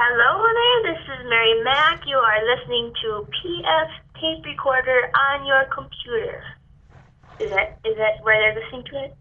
Hello there, this is Mary Mack. You are listening to PF Tape Recorder on your computer. Is that is that where they're listening to it?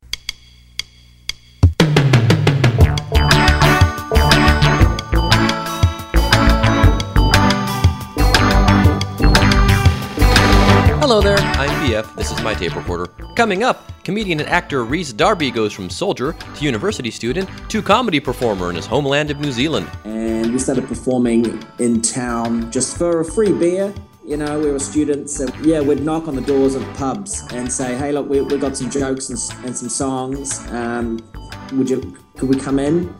Hello there, I'm PF. This is my tape recorder. Coming up, comedian and actor Rhys Darby goes from soldier to university student to comedy performer in his homeland of New Zealand. and we started performing in town just for a free beer. You know, we were students, and yeah, we'd knock on the doors of pubs and say, "Hey, look, we we got some jokes and, and some songs. Um, would you could we come in?"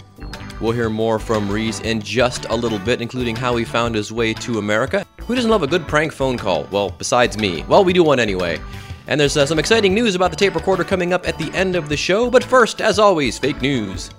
We'll hear more from Rhys in just a little bit, including how he found his way to America. Who doesn't love a good prank phone call? Well, besides me. Well, we do one anyway. And there's uh, some exciting news about the tape recorder coming up at the end of the show, but first, as always, fake news.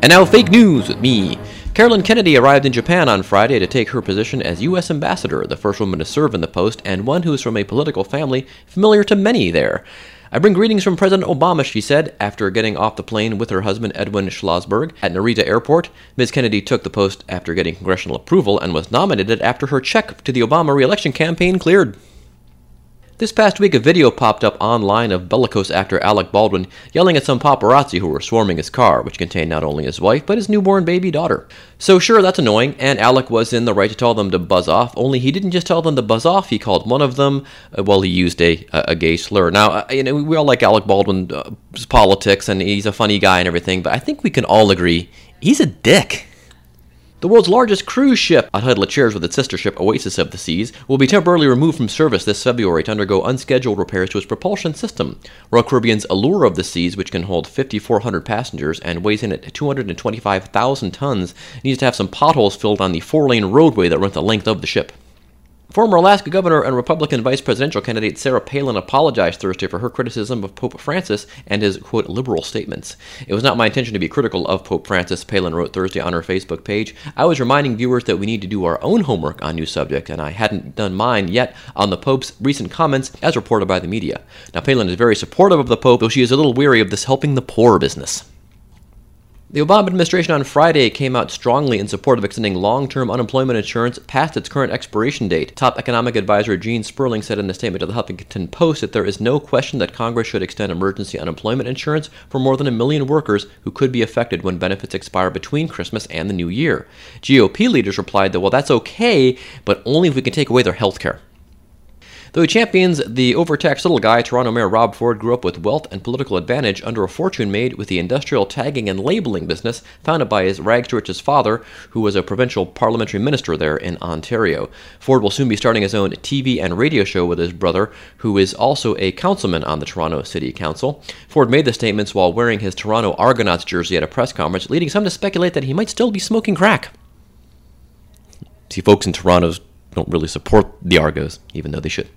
And now, fake news with me. Caroline Kennedy arrived in Japan on Friday to take her position as U.S. Ambassador, the first woman to serve in the post, and one who is from a political family familiar to many there. I bring greetings from President Obama, she said, after getting off the plane with her husband Edwin Schlossberg at Narita Airport. Ms. Kennedy took the post after getting congressional approval and was nominated after her check to the Obama reelection campaign cleared. This past week, a video popped up online of bellicose actor Alec Baldwin yelling at some paparazzi who were swarming his car, which contained not only his wife, but his newborn baby daughter. So, sure, that's annoying, and Alec was in the right to tell them to buzz off, only he didn't just tell them to buzz off, he called one of them, uh, well, he used a, a, a gay slur. Now, uh, you know, we all like Alec Baldwin's uh, politics, and he's a funny guy and everything, but I think we can all agree he's a dick. The world's largest cruise ship, a huddle of chairs with its sister ship Oasis of the Seas, will be temporarily removed from service this February to undergo unscheduled repairs to its propulsion system. Royal Caribbean's Allure of the Seas, which can hold 5,400 passengers and weighs in at 225,000 tons, needs to have some potholes filled on the four-lane roadway that runs the length of the ship. Former Alaska governor and Republican vice presidential candidate Sarah Palin apologized Thursday for her criticism of Pope Francis and his, quote, liberal statements. It was not my intention to be critical of Pope Francis, Palin wrote Thursday on her Facebook page. I was reminding viewers that we need to do our own homework on new subjects, and I hadn't done mine yet on the Pope's recent comments as reported by the media. Now, Palin is very supportive of the Pope, though she is a little weary of this helping the poor business. The Obama administration on Friday came out strongly in support of extending long term unemployment insurance past its current expiration date. Top economic advisor Gene Sperling said in a statement to the Huffington Post that there is no question that Congress should extend emergency unemployment insurance for more than a million workers who could be affected when benefits expire between Christmas and the new year. GOP leaders replied that, well, that's okay, but only if we can take away their health care. Though he champions the overtaxed little guy, Toronto Mayor Rob Ford grew up with wealth and political advantage under a fortune made with the industrial tagging and labeling business founded by his rags to riches father, who was a provincial parliamentary minister there in Ontario. Ford will soon be starting his own TV and radio show with his brother, who is also a councilman on the Toronto City Council. Ford made the statements while wearing his Toronto Argonauts jersey at a press conference, leading some to speculate that he might still be smoking crack. See, folks in Toronto don't really support the Argos, even though they should.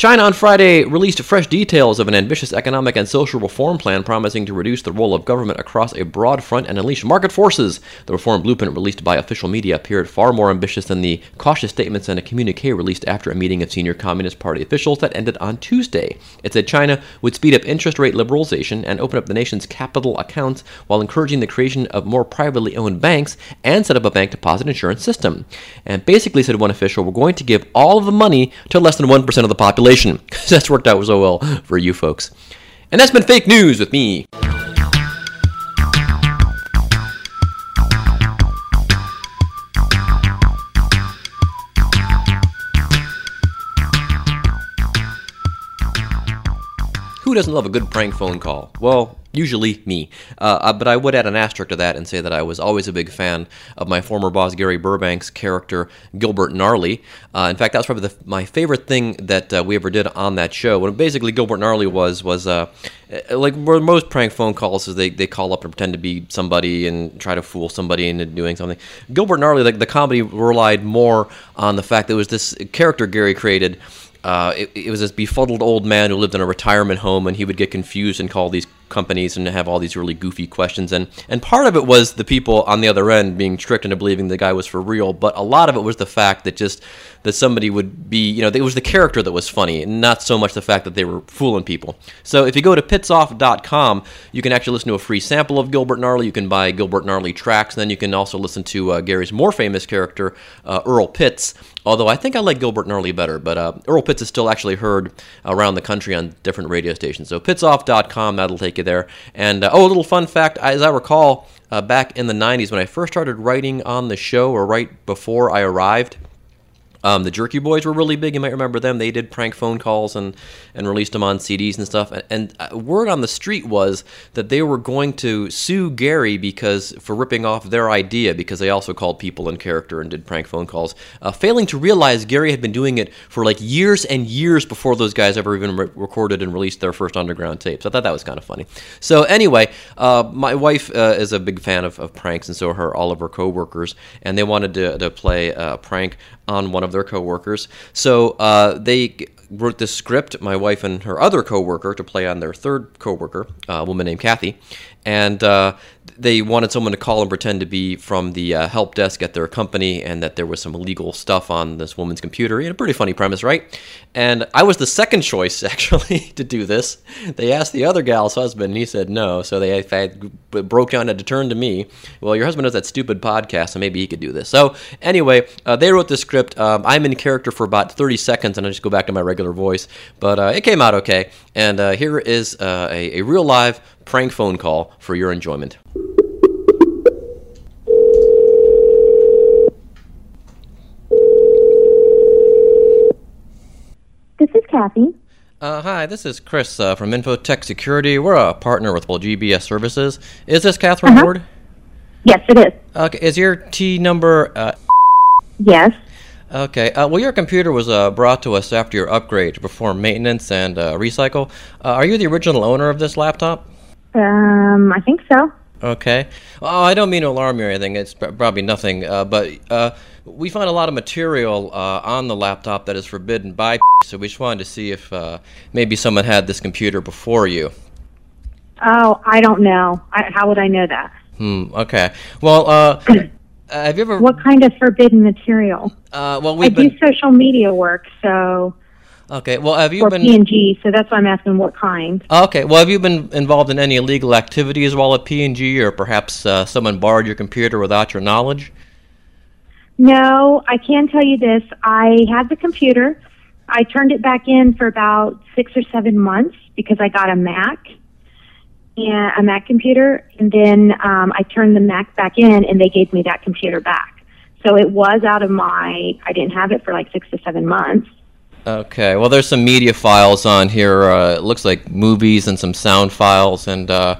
China on Friday released fresh details of an ambitious economic and social reform plan promising to reduce the role of government across a broad front and unleash market forces. The reform blueprint released by official media appeared far more ambitious than the cautious statements in a communique released after a meeting of senior Communist Party officials that ended on Tuesday. It said China would speed up interest rate liberalization and open up the nation's capital accounts while encouraging the creation of more privately owned banks and set up a bank deposit insurance system. And basically, said one official, we're going to give all of the money to less than 1% of the population. That's worked out so well for you folks. And that's been fake news with me. Who doesn't love a good prank phone call? Well, usually me. Uh, uh, but I would add an asterisk to that and say that I was always a big fan of my former boss Gary Burbank's character Gilbert Gnarly. Uh, in fact, that was probably the, my favorite thing that uh, we ever did on that show. When basically Gilbert Gnarly was was uh, like where most prank phone calls is they, they call up and pretend to be somebody and try to fool somebody into doing something. Gilbert Gnarly, like the comedy relied more on the fact that it was this character Gary created. Uh, it, it was this befuddled old man who lived in a retirement home, and he would get confused and call these companies and have all these really goofy questions. And and part of it was the people on the other end being tricked into believing the guy was for real, but a lot of it was the fact that just that somebody would be, you know, it was the character that was funny, and not so much the fact that they were fooling people. So if you go to pitsoff.com, you can actually listen to a free sample of Gilbert Gnarly. You can buy Gilbert Gnarly tracks, and then you can also listen to uh, Gary's more famous character, uh, Earl Pitts. Although I think I like Gilbert Gnarly better, but uh, Earl Pitts is still actually heard around the country on different radio stations. So pitsoff.com, that'll take you there. And uh, oh, a little fun fact: as I recall, uh, back in the '90s when I first started writing on the show, or right before I arrived. Um, the Jerky Boys were really big. You might remember them. They did prank phone calls and, and released them on CDs and stuff. And, and uh, word on the street was that they were going to sue Gary because for ripping off their idea because they also called people in character and did prank phone calls, uh, failing to realize Gary had been doing it for like years and years before those guys ever even re- recorded and released their first underground tapes. I thought that was kind of funny. So anyway, uh, my wife uh, is a big fan of, of pranks, and so are all of her coworkers, and they wanted to, to play a prank on one of their coworkers. So uh, they wrote this script, my wife and her other coworker, to play on their third coworker, a woman named Kathy, and uh, they wanted someone to call and pretend to be from the uh, help desk at their company and that there was some illegal stuff on this woman's computer. You know, pretty funny premise, right? And I was the second choice, actually, to do this. They asked the other gal's husband, and he said no. So they broke down and had to turn to me. Well, your husband has that stupid podcast, so maybe he could do this. So anyway, uh, they wrote the script. Um, I'm in character for about 30 seconds, and I just go back to my regular voice. But uh, it came out okay. And uh, here is uh, a, a real live prank phone call for your enjoyment. This is Kathy. Uh, hi, this is Chris uh, from Infotech Security. We're a partner with GBS Services. Is this Catherine Uh-huh. Ward? Yes, it is. Okay, is your T number? Uh, Yes. okay, uh, well, your computer was uh, brought to us after your upgrade to perform maintenance and uh, recycle. Uh, are you the original owner of this laptop? Um, I think so. Okay. Oh, I don't mean to alarm you or anything. It's probably nothing. Uh, but uh, we found a lot of material uh, on the laptop that is forbidden by. So we just wanted to see if uh, maybe someone had this computer before you. Oh, I don't know. I, how would I know that? Hmm. Okay. Well, uh, have you ever? What kind of forbidden material? Uh, well, I we've do been. social media work, so Okay. Well, have you for been? P&G, so that's why I'm asking what kind. Okay. Well, have you been involved in any illegal activities while at P&G, or perhaps uh, someone borrowed your computer without your knowledge? No, I can tell you this. I had the computer. I turned it back in for about six or seven months because I got a Mac and a Mac computer, and then um, I turned the Mac back in, and they gave me that computer back. So it was out of my. I didn't have it for like six to seven months. Okay. Well, there's some media files on here. Uh, it looks like movies and some sound files, and uh,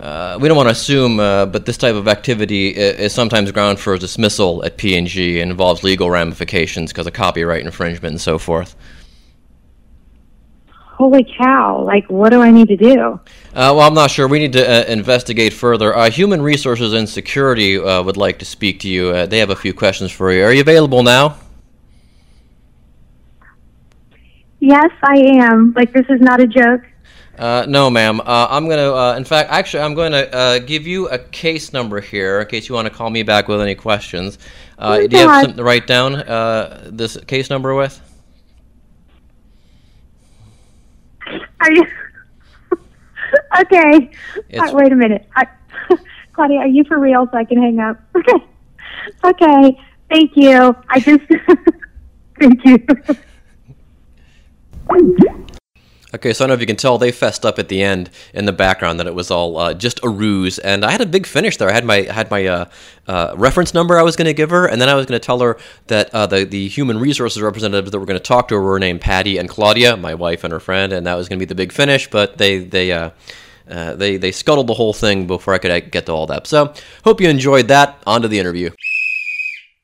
uh, we don't want to assume, uh, but this type of activity is sometimes ground for dismissal at P&G and involves legal ramifications because of copyright infringement and so forth. Holy cow! Like, what do I need to do? Uh, well, I'm not sure. We need to uh, investigate further. Uh, Human Resources and Security uh, would like to speak to you. Uh, they have a few questions for you. Are you available now? Yes, I am. Like, this is not a joke. Uh, no, ma'am. Uh, I'm gonna. Uh, in fact, actually, I'm going to uh, give you a case number here in case you want to call me back with any questions. Uh, do you have something to write down uh, this case number with? Are you? okay. Uh, wait a minute. I, Claudia, are you for real? So I can hang up. Okay. Okay. Thank you. I just. Thank you. Okay, so I don't know if you can tell they fessed up at the end in the background that it was all uh, just a ruse, and I had a big finish there. I had my had my uh, uh, reference number I was going to give her, and then I was going to tell her that uh, the the human resources representatives that were going to talk to her were named Patty and Claudia, my wife and her friend, and that was going to be the big finish. But they they. Uh, uh, they they scuttled the whole thing before I could get to all that. So hope you enjoyed that. On to the interview.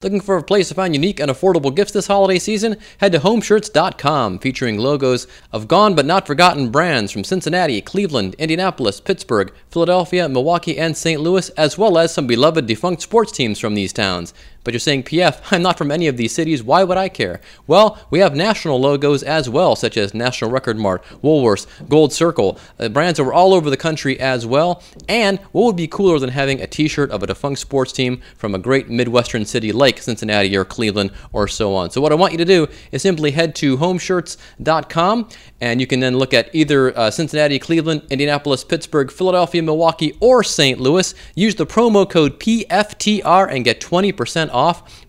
Looking for a place to find unique and affordable gifts this holiday season? Head to homeshirts.com, featuring logos of gone but not forgotten brands from Cincinnati, Cleveland, Indianapolis, Pittsburgh, Philadelphia, Milwaukee, and St. Louis, as well as some beloved defunct sports teams from these towns. But you're saying, PF, I'm not from any of these cities. Why would I care? Well, we have national logos as well, such as National Record Mart, Woolworths, Gold Circle, uh, brands that were all over the country as well. And what would be cooler than having a t shirt of a defunct sports team from a great Midwestern city like Cincinnati or Cleveland or so on? So, what I want you to do is simply head to homeshirts.com and you can then look at either uh, Cincinnati, Cleveland, Indianapolis, Pittsburgh, Philadelphia, Milwaukee, or St. Louis. Use the promo code PFTR and get 20% off.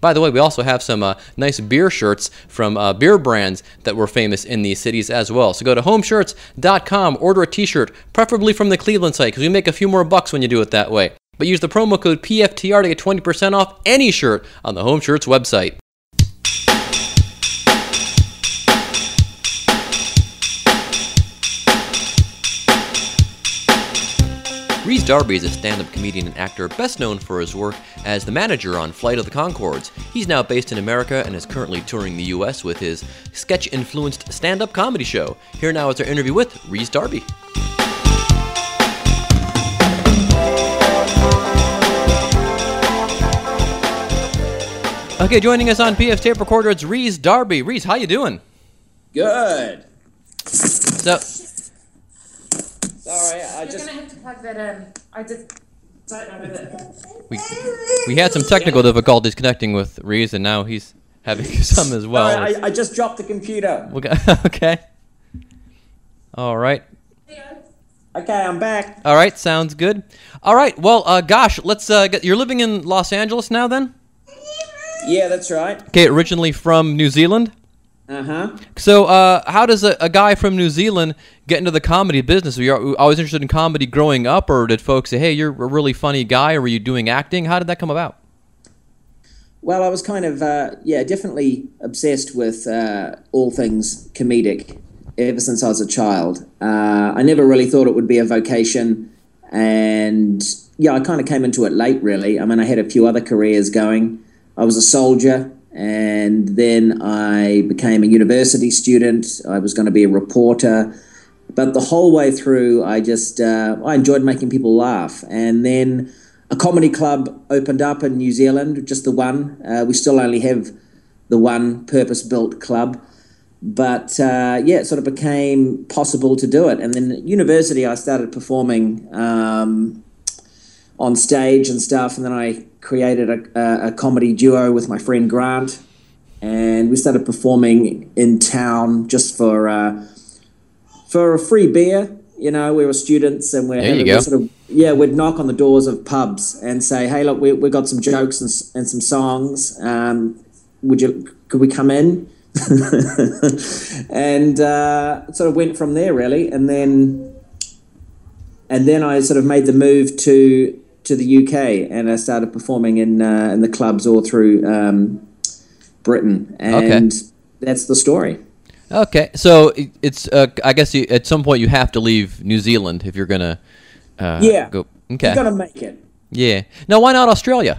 By the way, we also have some uh, nice beer shirts from uh, beer brands that were famous in these cities as well. So go to homeshirts.com, order a t shirt, preferably from the Cleveland site, because we make a few more bucks when you do it that way. But use the promo code PFTR to get 20% off any shirt on the Home Shirts website. Rhys Darby is a stand up comedian and actor best known for his work as the manager on Flight of the Conchords. He's now based in America and is currently touring the US with his sketch influenced stand up comedy show. Here now is our interview with Rhys Darby. Okay, joining us on PF Tape Recorder, it's Rhys Darby. Rhys, how you doing? Good. So, Sorry, I You're just. gonna have to plug that in. I just don't know that. we, we had some technical difficulties connecting with Rhys, and now he's having some as well. Sorry, I, I just dropped the computer. We got- okay. All right. Okay, I'm back. All right. Sounds good. All right. Well, uh, gosh, let's uh, get. You're living in Los Angeles now, then? Yeah, that's right. Okay. Originally from New Zealand. Uh huh. So, uh, how does a, a guy from New Zealand get into the comedy business? Were you always interested in comedy growing up, or did folks say, "Hey, you're a really funny guy," or were you doing acting? How did that come about? Well, I was kind of, uh, yeah, definitely obsessed with uh, all things comedic ever since I was a child. Uh, I never really thought it would be a vocation. And yeah, I kind of came into it late, really. I mean, I had a few other careers going. I was a soldier, and then I became a university student. I was going to be a reporter. But the whole way through, I just, uh, I enjoyed making people laugh. And then a comedy club opened up in New Zealand, just the one. Uh, we still only have the one purpose built club. But uh, yeah, it sort of became possible to do it. And then at university, I started performing um, on stage and stuff. And then I created a, a, comedy duo with my friend Grant. And we started performing in town just for uh, for a free beer. You know, we were students and we're having- we're sort of yeah, we'd knock on the doors of pubs and say, "Hey, look, we we got some jokes and, and some songs. Um, would you could we come in?" and uh, sort of went from there, really. And then and then I sort of made the move to to the UK and I started performing in uh, in the clubs all through um, Britain, and that's the story. Okay, so it- it's. Uh, I guess you, at some point you have to leave New Zealand if you're gonna. Uh, Yeah. Go. Okay. You got to make it. Yeah. Now, why not Australia?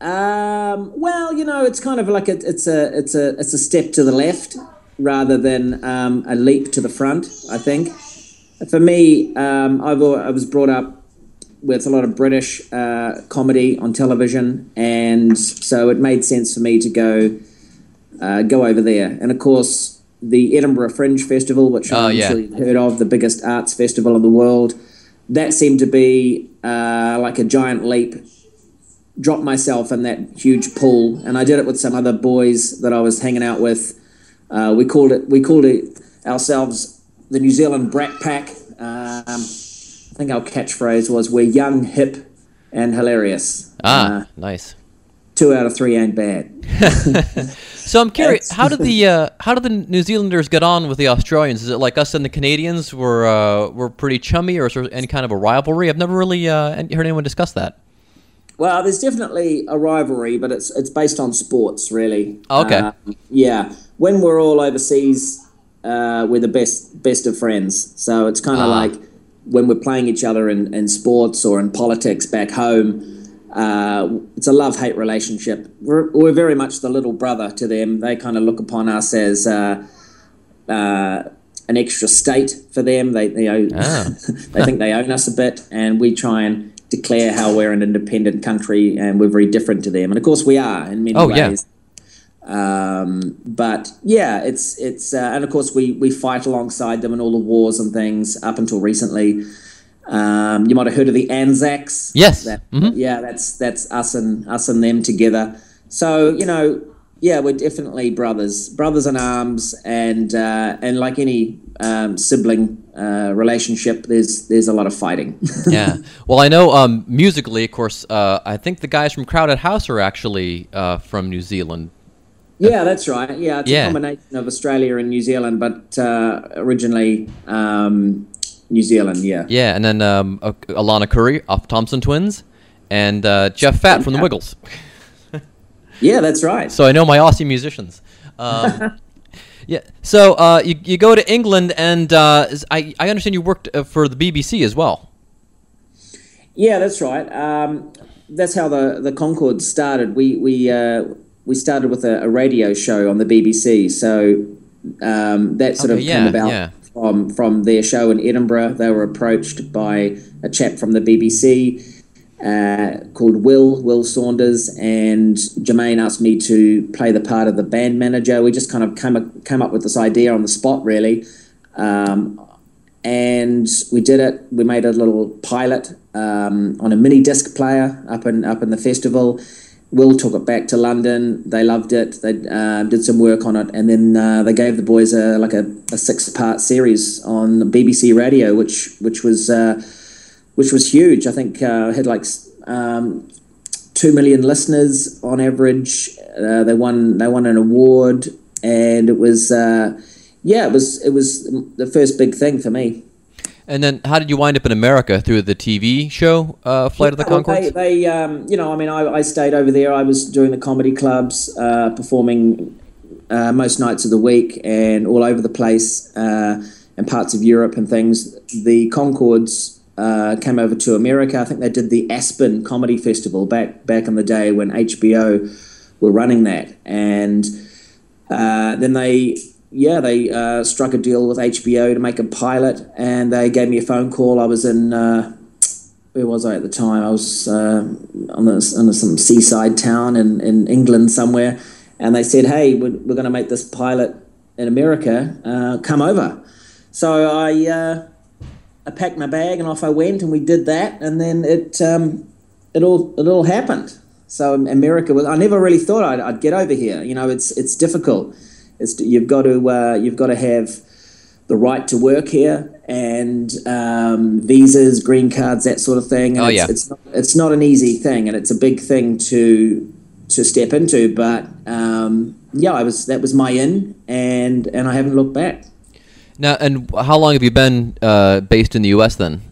Um, well, you know, it's kind of like a, it's a it's a it's a step to the left rather than um, a leap to the front. I think for me, um, I've I was brought up with a lot of British uh, comedy on television, and so it made sense for me to go uh, go over there. And of course, the Edinburgh Fringe Festival, which Oh, I'm yeah. sure you've heard of, the biggest arts festival in the world, that seemed to be uh, like a giant leap dropped myself in that huge pool, and I did it with some other boys that I was hanging out with. Uh, we called it we called it ourselves the New Zealand Brat Pack. Um, think our catchphrase was "We're young, hip, and hilarious." Ah, Uh, nice. two out of three ain't bad. So I'm curious, how did the uh, how did the New Zealanders get on with the Australians? Is it like us and the Canadians were uh, were pretty chummy, or is there any kind of a rivalry? I've never really uh, heard anyone discuss that. Well, there's definitely a rivalry, but it's it's based on sports, really. Okay. Uh, yeah, when we're all overseas, uh, we're the best best of friends. So it's kind of Ah. like when we're playing each other in, in sports or in politics back home. Uh, it's a love hate relationship. We're, we're very much the little brother to them. They kind of look upon us as uh, uh, an extra state for them. They, you know, Ah. they think they own us a bit, and we try and declare how we're an independent country and we're very different to them. And of course, we are in many Oh, yeah. Um, but yeah, it's it's uh, and of course we we fight alongside them in all the wars and things up until recently. Um, you might have heard of the Anzacs. Yes. That, Mhm. Yeah, that's that's us and us and them together. So you know, yeah, we're definitely brothers, brothers in arms, and uh, and like any um, sibling uh, relationship, there's there's a lot of fighting. yeah. Well, I know um, musically, of course. Uh, I think the guys from Crowded House are actually uh, from New Zealand. Yeah, that's right. Yeah, it's Yeah. a combination of Australia and New Zealand, but uh, originally um, New Zealand. Yeah. Yeah, and then um, Alannah Currie off Thompson Twins, and uh, Jeff Fatt from the Wiggles. Yeah, that's right. So I know my Aussie musicians. Um, yeah. So uh, you you go to England, and uh, I I understand you worked uh, for the BBC as well. Yeah, that's right. Um, that's how the the Conchord started. We we uh, we started with a, a radio show on the BBC. So um, that sort Okay, of yeah, came about yeah. from from their show in Edinburgh. They were approached by a chap from the BBC uh, called Will Will Saunders, and Jemaine asked me to play the part of the band manager. We just kind of came up, came up with this idea on the spot, really. Um, and we did it. We made a little pilot um, on a mini disc player up in up in the festival. Will took it back to London. They loved it. They uh, did some work on it, and then uh, they gave the boys a like a, a six part series on BBC Radio, which which was uh, which was huge. I think uh, had like um, two million listeners on average. Uh, they won they won an award, and it was uh, yeah, it was it was the first big thing for me. And then how did you wind up in America through the TV show uh, Flight of the Conchords? They, they um, you know, I mean, I, I stayed over there. I was doing the comedy clubs, uh, performing uh, most nights of the week and all over the place, uh, and parts of Europe and things. The Conchords uh, came over to America. I think they did the Aspen Comedy Festival back back in the day when HBO were running that, and uh, then they yeah they uh, struck a deal with HBO to make a pilot, and they gave me a phone call. I was in uh, where was I at the time? I was uh, on, on some seaside town in, in England somewhere, and they said, "Hey, we're, we're going to make this pilot in America. Uh, come over." So I uh, I packed my bag and off I went, and we did that, and then it um, it all it all happened. So America was. I never really thought I'd, I'd get over here. You know, it's it's difficult. It's you've got to uh, you've got to have the right to work here and um, visas, green cards, that sort of thing. And Oh, it's, yeah. it's not, it's not an easy thing, and it's a big thing to to step into. But um, yeah, I was that was my in, and and I haven't looked back. Now, and how long have you been uh, based in the U.S. then?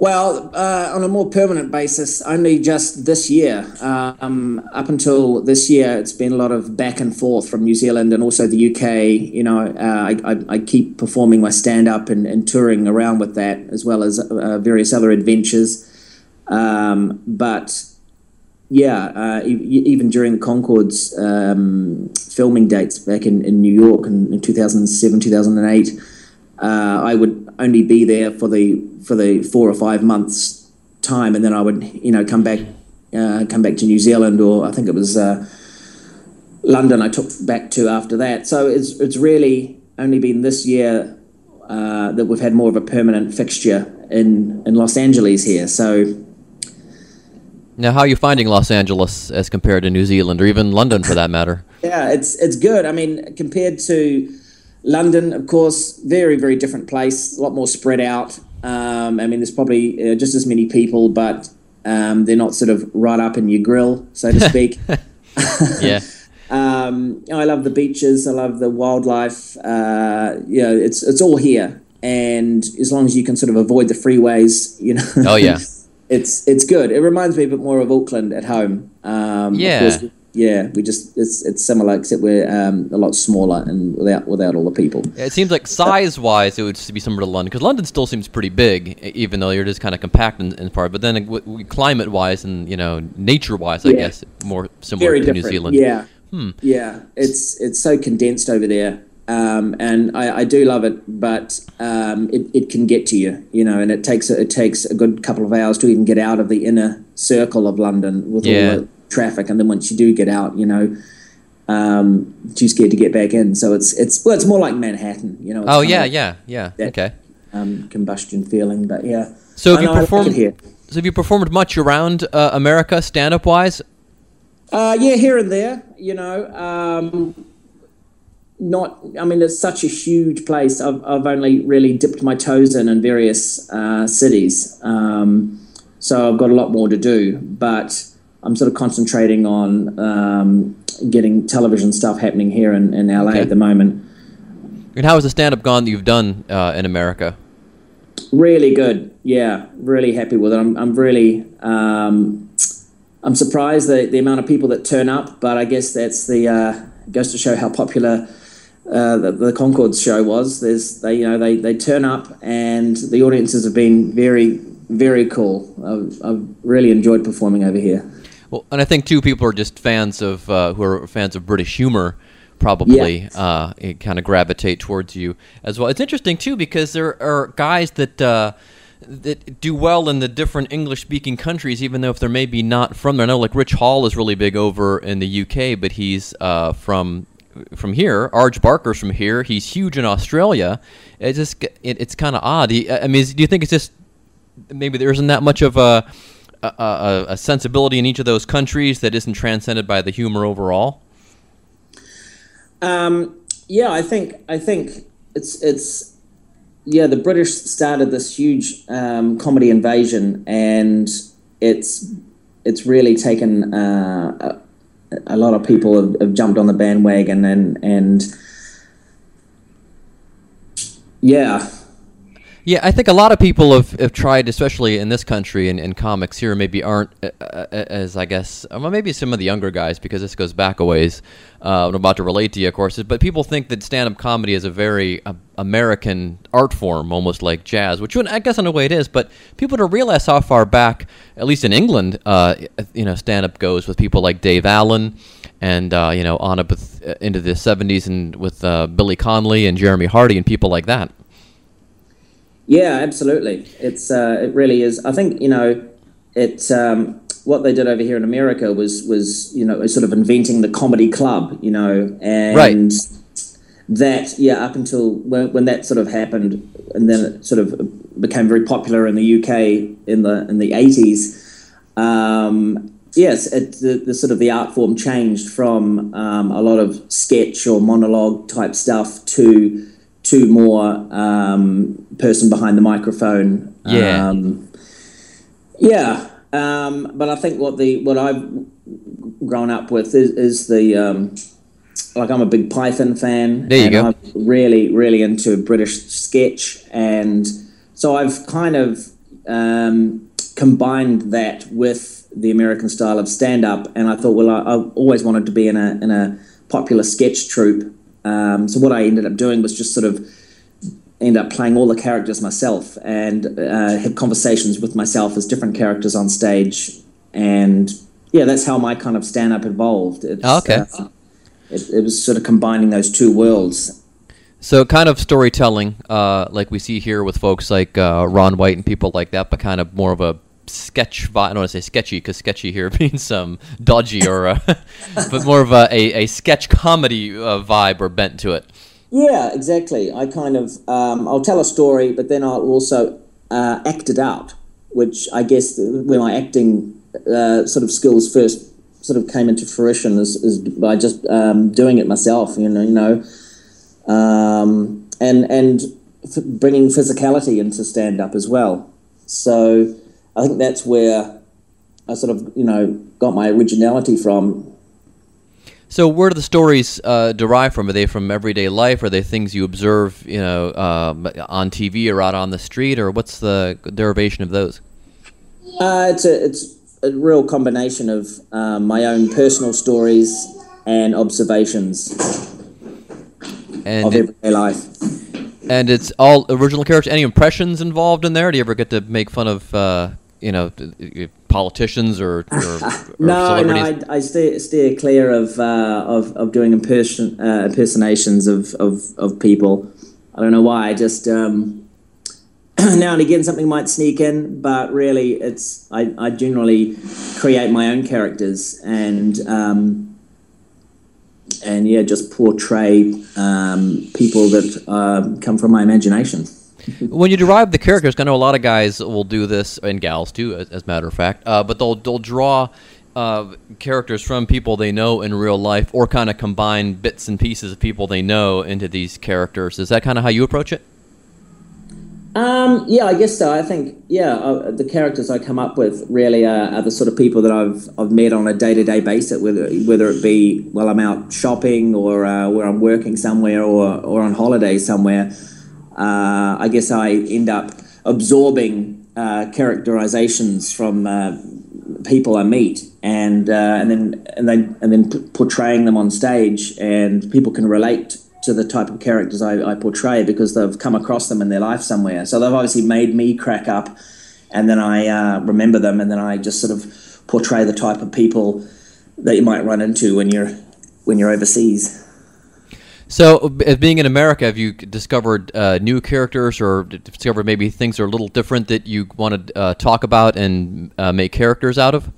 Well, uh, on a more permanent basis, only just this year. Um, up until this year, it's been a lot of back and forth from New Zealand and also the UK. You know, uh, I, I, keep performing my stand up and, and touring around with that, as well as uh, various other adventures. Um, but yeah, uh, e- even during Conchords um, filming dates back in, in New York in, in 2007, 2008, uh, I would only be there for the for the four or five months time, and then I would you know come back uh, come back to New Zealand, or I think it was uh, London. I took back to after that. So it's it's really only been this year uh, that we've had more of a permanent fixture in in Los Angeles here. So Now, how are you finding Los Angeles as compared to New Zealand or even London for that matter? Yeah, it's it's good. I mean, compared to London, of course, very very different place. A lot more spread out. Um, I mean, there's probably uh, just as many people, but um, they're not sort of right up in your grill, so to speak. yeah. um, I love the beaches. I love the wildlife. Uh, you know, it's it's all here, and as long as you can sort of avoid the freeways, you know. Oh, yeah. it's it's good. It reminds me a bit more of Auckland at home. Um, of Yeah. course, yeah. We just it's it's similar, except we're um, a lot smaller and without without all the people. It seems like size-wise, it would be similar to London because London still seems pretty big, even though you're just kind of compact in, in part. But then, w- w- climate-wise and you know, nature-wise, I Yeah. guess more similar Very to different. New Zealand. Yeah. Hmm. Yeah. It's it's so condensed over there. um, and I, I do love it, but um, it, it can get to you, you know, and it takes it takes a good couple of hours to even get out of the inner circle of London with Yeah. all the traffic, and then once you do get out, you know, um, too scared to get back in. So it's it's well, it's more like Manhattan, you know. Oh yeah, yeah, yeah. Yeah. Okay. Um, combustion feeling, but yeah. So have you performed? here? So have you performed much around uh, America, stand up wise? Uh, yeah, here and there, you know. Um, not, I mean, it's such a huge place. I've, I've only really dipped my toes in in various uh, cities. Um, so I've got a lot more to do, but I'm sort of concentrating on um, getting television stuff happening here in, in LA Okay. at the moment. And how has the stand up gone that you've done uh, in America? Really good. Yeah, really happy with it. I'm, I'm really, um, I'm surprised the, the amount of people that turn up, but I guess that's the, uh, goes to show how popular uh, the, the Conchord show was. There's, they, you know, they, they turn up and the audiences have been very, very cool. I've, I've really enjoyed performing over here. Well, and I think too, people are just fans of uh, who are fans of British humor. Probably uh, kind of gravitate towards you as well. It's interesting too because there are guys that uh, that do well in the different English-speaking countries, even though if they're maybe not from there. I know like Rich Hall is really big over in the UK, but he's uh, from from here. Arj Barker's from here. He's huge in Australia. It just it, it's kind of odd. He- I mean, is, do you think it's just maybe there isn't that much of a a, a sensibility in each of those countries that isn't transcended by the humor overall? Um, yeah, I think I think it's it's yeah. The British started this huge um, comedy invasion, and it's it's really taken uh, a, a lot of people have, have jumped on the bandwagon, and and yeah, Yeah, I think a lot of people have, have tried, especially in this country and, and comics here, maybe aren't uh, uh, as, I guess, well, maybe some of the younger guys, because this goes back a ways. Uh, I'm about to relate to you, of course, but people think that stand up comedy is a very uh, American art form, almost like jazz, which I guess in a way it is, but people don't realize how far back, at least in England, uh, you know, stand up goes with people like Dave Allen and, uh, you know, on up with, uh, into the 70s and with uh, Billy Connolly and Jeremy Hardy and people like that. Yeah, absolutely. It's uh, it really is. I think you know, it um, what they did over here in America was was you know sort of inventing the comedy club. You know, and Right. that yeah, up until when, when that sort of happened, and then it sort of became very popular in the UK in the in the eighties. Um, yes, it, the, the sort of the art form changed from um, a lot of sketch or monologue type stuff to to more um, person behind the microphone. Yeah. Um, yeah, um, but I think what the what I've grown up with is, is the um, like I'm a big Python fan. There you go. I'm really really into British sketch, and so I've kind of um, combined that with the American style of stand up, and I thought, well, I, I've always wanted to be in a in a popular sketch troupe. Um, so what I ended up doing was just sort of end up playing all the characters myself and uh, have conversations with myself as different characters on stage. And yeah, that's how my kind of stand up evolved. It's, Oh, okay. uh, it, it was sort of combining those two worlds. So kind of storytelling, uh, like we see here with folks like uh, Ron White and people like that, but kind of more of a sketch vibe. I don't want to say sketchy because sketchy here means um, dodgy or, uh, but more of a, a, a sketch comedy uh, vibe or bent to it. Yeah, exactly. I kind of um, I'll tell a story, but then I'll also uh, act it out, which I guess where my acting uh, sort of skills first sort of came into fruition is, is by just um, doing it myself. You know, you know, um, and and bringing physicality into stand up as well. So I think that's where I sort of you know got my originality from. So where do the stories uh, derive from? Are they from everyday life? Are they things you observe, you know, um, on TV or out on the street, or what's the derivation of those? Uh, it's a it's a real combination of um, my own personal stories and observations And of everyday life. and it's all original characters. Any impressions involved in there? Do you ever get to make fun of uh, you know, politicians or, or, or no, celebrities? no, I, I steer, steer clear of, uh, of of doing imperson, uh, impersonations of, of, of people. I don't know why. I just um, now and again something might sneak in, but really, it's I, I generally create my own characters and um, and yeah, just portray um, people that uh, come from my imagination. When you derive the characters, I know a lot of guys will do this, and gals too, as, as a matter of fact. Uh, but they'll they'll draw uh, characters from people they know in real life, or kind of combine bits and pieces of people they know into these characters. Is that kind of how you approach it? Um, yeah, I guess so. I think yeah, uh, the characters I come up with really are, are, the sort of people that I've I've met on a day to day basis, whether whether it be while I'm out shopping or uh, where I'm working somewhere or or on holiday somewhere. Uh, I guess I end up absorbing uh, characterizations from uh, people I meet, and uh, and then and then and then p- portraying them on stage, and people can relate to the type of characters I, I, portray because they've come across them in their life somewhere. So they've obviously made me crack up, and then I uh, remember them, and then I just sort of portray the type of people that you might run into when you're when you're overseas. So, being in America, have you discovered uh, new characters, or discovered maybe things are a little different that you want to uh, talk about and uh, make characters out of?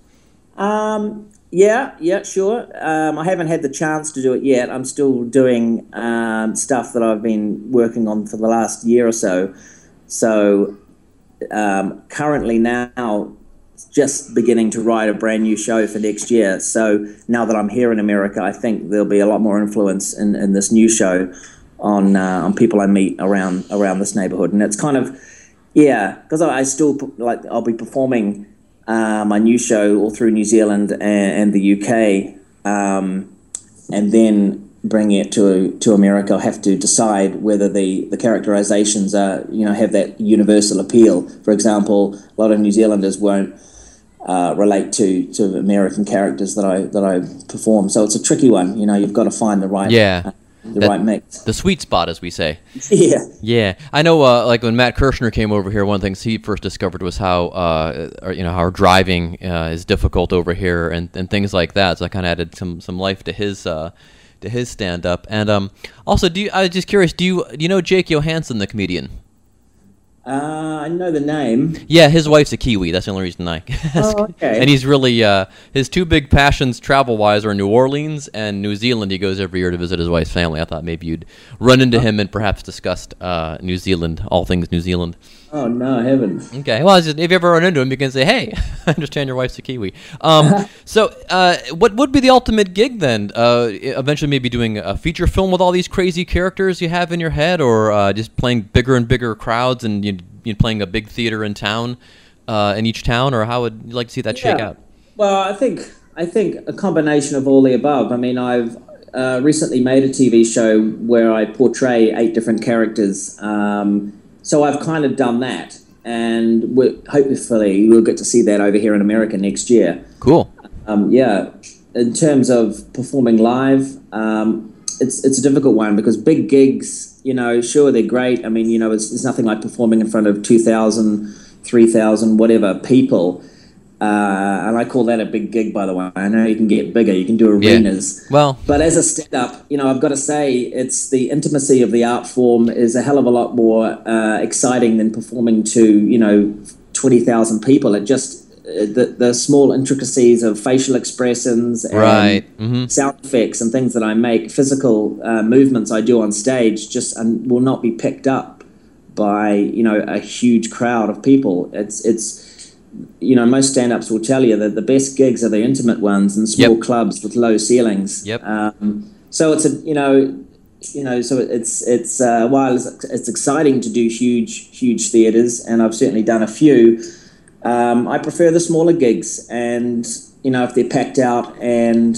Um, yeah, yeah, sure. Um, I haven't had the chance to do it yet. I'm still doing um, stuff that I've been working on for the last year or so. So um, currently now, just beginning to write a brand new show for next year. So now that I'm here in America, I think there'll be a lot more influence in, in this new show on uh, on people I meet around around this neighborhood, and it's kind of yeah, because I, I still like I'll be performing uh, my new show all through New Zealand and, and the UK, um, and then bringing it to to America, I'll have to decide whether the, the characterizations are you know have that universal appeal. For example, a lot of New Zealanders won't uh, relate to to American characters that I that I perform, so it's a tricky one. You know, you've got to find the right yeah. Uh, the that, right mix. The sweet spot, as we say. Yeah. Yeah. I know, uh, like, when Matt Kirshen came over here, one of the things he first discovered was how, uh, you know, how driving uh, is difficult over here and, and things like that. So I kind of added some, some life to his uh, to his stand up. And um, also, do you, I was just curious, do you, do you know Jake Johannsen, the comedian? Uh, I know the name. Yeah, his wife's a Kiwi. That's the only reason I ask. Oh, okay. And he's really uh, his two big passions travel wise are New Orleans and New Zealand. He goes every year to visit his wife's family. I thought maybe you'd run into oh. him and perhaps discuss uh, New Zealand, all things New Zealand. Oh no, I haven't. Okay, well, just, if you ever run into him, you can say, "Hey, I understand your wife's a Kiwi." Um, so, uh, what would be the ultimate gig then? Uh, eventually, maybe doing a feature film with all these crazy characters you have in your head, or uh, just playing bigger and bigger crowds and you you know, playing a big theater in town, uh, in each town, or how would you like to see that yeah. shake out? Well, I think I think a combination of all the above. I mean, I've uh, recently made a TV show where I portray eight different characters, um, so I've kind of done that, and hopefully we'll get to see that over here in America next year. Cool. Um, yeah, in terms of performing live, um, it's it's a difficult one because big gigs you know, sure, they're great. I mean, you know, it's, it's nothing like performing in front of 2,000, 3,000, whatever people. Uh, and I call that a big gig, by the way. I know you can get bigger, you can do arenas. Yeah. Well, but as a stand up, you know, I've got to say, it's the intimacy of the art form is a hell of a lot more uh, exciting than performing to, you know, 20,000 people. It just, the, the small intricacies of facial expressions and right. mm-hmm. sound effects and things that I make, physical uh, movements I do on stage, just um, will not be picked up by you know a huge crowd of people. It's it's you know most stand-ups will tell you that the best gigs are the intimate ones in small yep. clubs with low ceilings. Yep. Um, so it's a you know you know so it's it's uh, while it's, it's exciting to do huge huge theaters and I've certainly done a few um, I prefer the smaller gigs, and you know if they're packed out and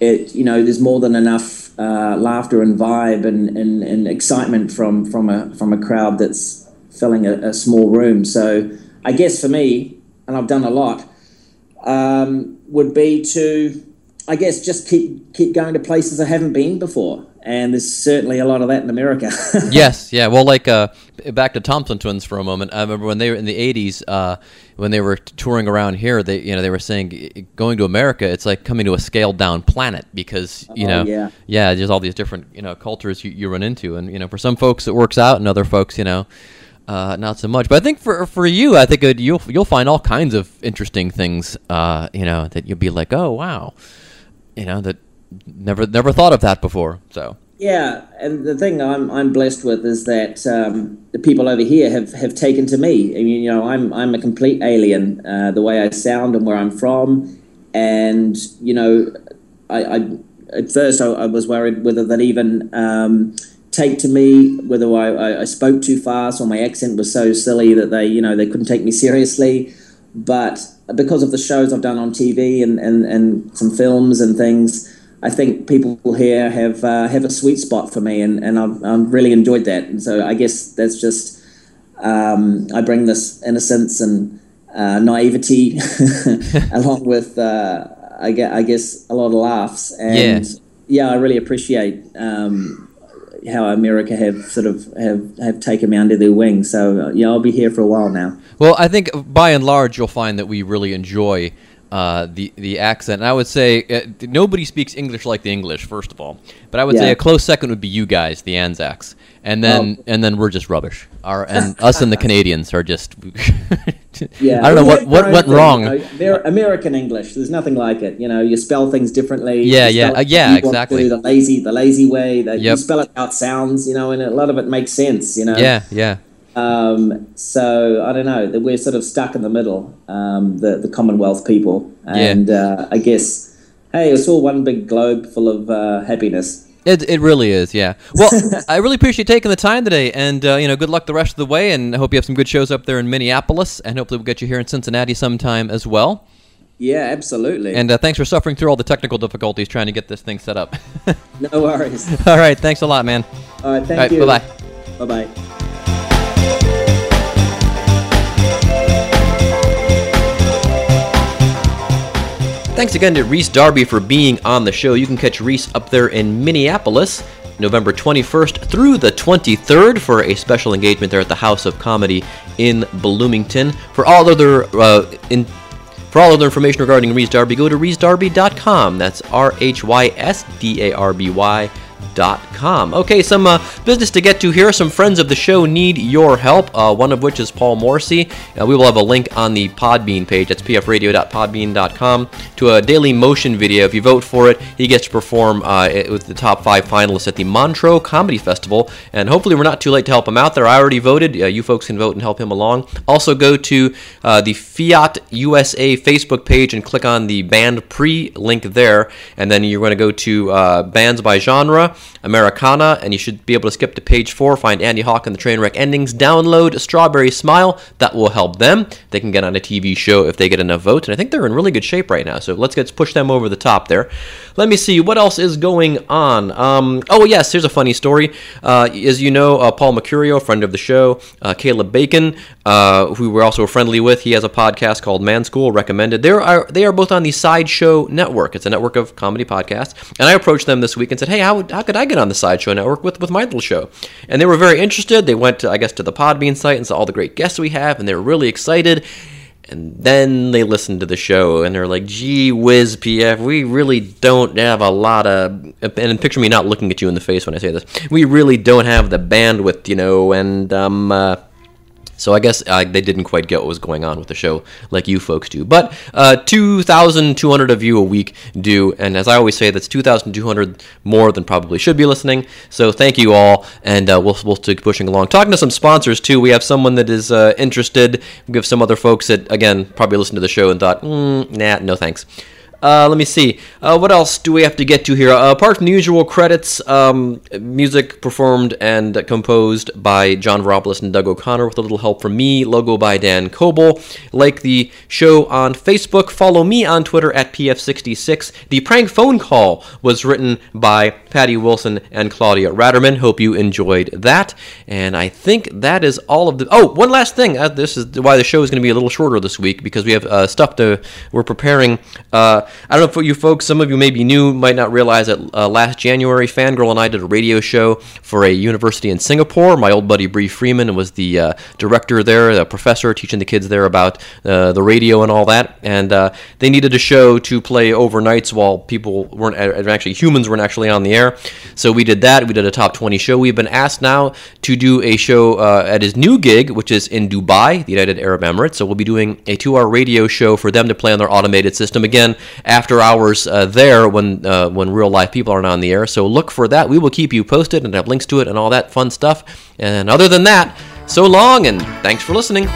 it you know there's more than enough uh, laughter and vibe and, and, and, excitement from from a from a crowd that's filling a, a, small room. So I guess for me, and I've done a lot, um, would be to I guess just keep keep going to places I haven't been before and there's certainly a lot of that in America. yes, yeah. Well, like uh, back to Thompson Twins for a moment. I remember when they were in the '80s, uh, when they were touring around here. They, you know, they were saying going to America, it's like coming to a scaled down planet because you Oh, know, yeah. yeah, there's all these different you know cultures you, you run into, and you know, for some folks it works out, and other folks, you know. Uh, not so much, but I think for for you, I think it, you'll you'll find all kinds of interesting things. Uh, you know that you'll be like, oh wow, you know that never never thought of that before. So Yeah, and the thing I'm I'm blessed with is that um, the people over here have, have taken to me. I mean, you know, I'm I'm a complete alien. Uh, the way I sound and where I'm from, and you know, I, I at first I, I was worried whether they'd even um, take to me, whether I, I, I spoke too fast or my accent was so silly that they you know they couldn't take me seriously. But because of the shows I've done on TV and, and, and some films and things, I think people here have uh, have a sweet spot for me, and, and I've, I've really enjoyed that. And so I guess that's just um, I bring this innocence and uh, naivety along with uh, I, guess, I guess a lot of laughs. And yeah, I really appreciate um, how America have sort of have, have taken me under their wing. So yeah, I'll be here for a while now. Well, I think by and large, you'll find that we really enjoy uh, the the accent. And I would say uh, nobody speaks English like the English, first of all. But I would say a close second would be you guys, the Anzacs, and then Oh. and then we're just rubbish. Our and us and the Canadians are just. Yeah, I don't know what what went wrong. they're American English. There's nothing like it. You know, you spell things differently. Yeah, yeah, uh, yeah, how you want exactly. the lazy, the lazy way. That you spell it out sounds. You know, and a lot of it makes sense. You know. yeah, yeah. Um, so I don't know that we're sort of stuck in the middle, um, the the Commonwealth people, and uh, I guess, hey, it's all one big globe full of uh, happiness. It, it really is, yeah. Well, I really appreciate you taking the time today, and uh, you know, good luck the rest of the way, and I hope you have some good shows up there in Minneapolis, and hopefully we'll get you here in Cincinnati sometime as well. Yeah, absolutely. And uh, thanks for suffering through all the technical difficulties trying to get this thing set up. no worries. all right, thanks a lot, man. All right, thank all right, you. bye bye. Bye bye. Thanks again to Rhys Darby for being on the show. You can catch Rhys up there in Minneapolis, November 21st through the 23rd for a special engagement there at the House of Comedy in Bloomington. For all other uh, in for all other information regarding Rhys Darby, go to rhysdarby.com. That's R H Y S D A R B Y. Okay, some uh, business to get to here. Some friends of the show need your help, uh, one of which is Paul Morrissey. Uh, we will have a link on the Podbean page. That's pfradio.podbean.com to a daily motion video. If you vote for it, he gets to perform uh, with the top five finalists at the Montreux Comedy Festival. And hopefully, we're not too late to help him out there. I already voted. Uh, you folks can vote and help him along. Also, go to uh, the Fiat USA Facebook page and click on the band pre link there. And then you're going to go to bands by genre, Americana, and you should be able to skip to page four, find Andy Hawk and the Trainwreck Endings, download Strawberry Smile. That will help them. They can get on a TV show if they get enough votes. And I think they're in really good shape right now. So let's get push them over the top there. Let me see what else is going on. Um, oh yes, here's a funny story. Uh, as you know, uh, Paul Mercurio, friend of the show, uh, Caleb Bacon, uh, who we're also friendly with, he has a podcast called Man School. Recommended. They are they are both on the Sideshow Network. It's a network of comedy podcasts. And I approached them this week and said, Hey, how, how could I get on the Sideshow Network with with my little show? And they were very interested. They went, to, I guess, to the Podbean site and saw all the great guests we have, and they were really excited. And then they listened to the show and they're like, gee whiz, PF, we really don't have a lot of. And picture me not looking at you in the face when I say this. We really don't have the bandwidth, you know, and, um, uh, so I guess uh, they didn't quite get what was going on with the show like you folks do. But uh, 2,200 of you a week do, and as I always say, that's 2,200 more than probably should be listening. So thank you all, and uh, we'll, we'll keep pushing along. Talking to some sponsors too, we have someone that is uh, interested. We have some other folks that, again, probably listened to the show and thought, mm, nah, no thanks. Uh, let me see. Uh, what else do we have to get to here? Uh, apart from the usual credits, um, music performed and composed by John Veropoulos and Doug O'Connor with a little help from me. Logo by Dan Coble. Like the show on Facebook. Follow me on Twitter at PF66. The prank phone call was written by Patty Wilson and Claudia Ratterman. Hope you enjoyed that. And I think that is all of the. Oh, one last thing. Uh, this is why the show is going to be a little shorter this week because we have uh, stuff to. We're preparing. Uh, I don't know if you folks, some of you may be new, might not realize that uh, last January, Fangirl and I did a radio show for a university in Singapore. My old buddy Bree Freeman was the uh, director there, a professor teaching the kids there about uh, the radio and all that. And uh, they needed a show to play overnights while people weren't actually humans weren't actually on the air. So we did that. We did a top 20 show. We've been asked now to do a show uh, at his new gig, which is in Dubai, the United Arab Emirates. So we'll be doing a two-hour radio show for them to play on their automated system again after hours uh, there when uh, when real live people aren't on the air. So look for that. We will keep you posted and have links to it and all that fun stuff. And other than that, so long and thanks for listening.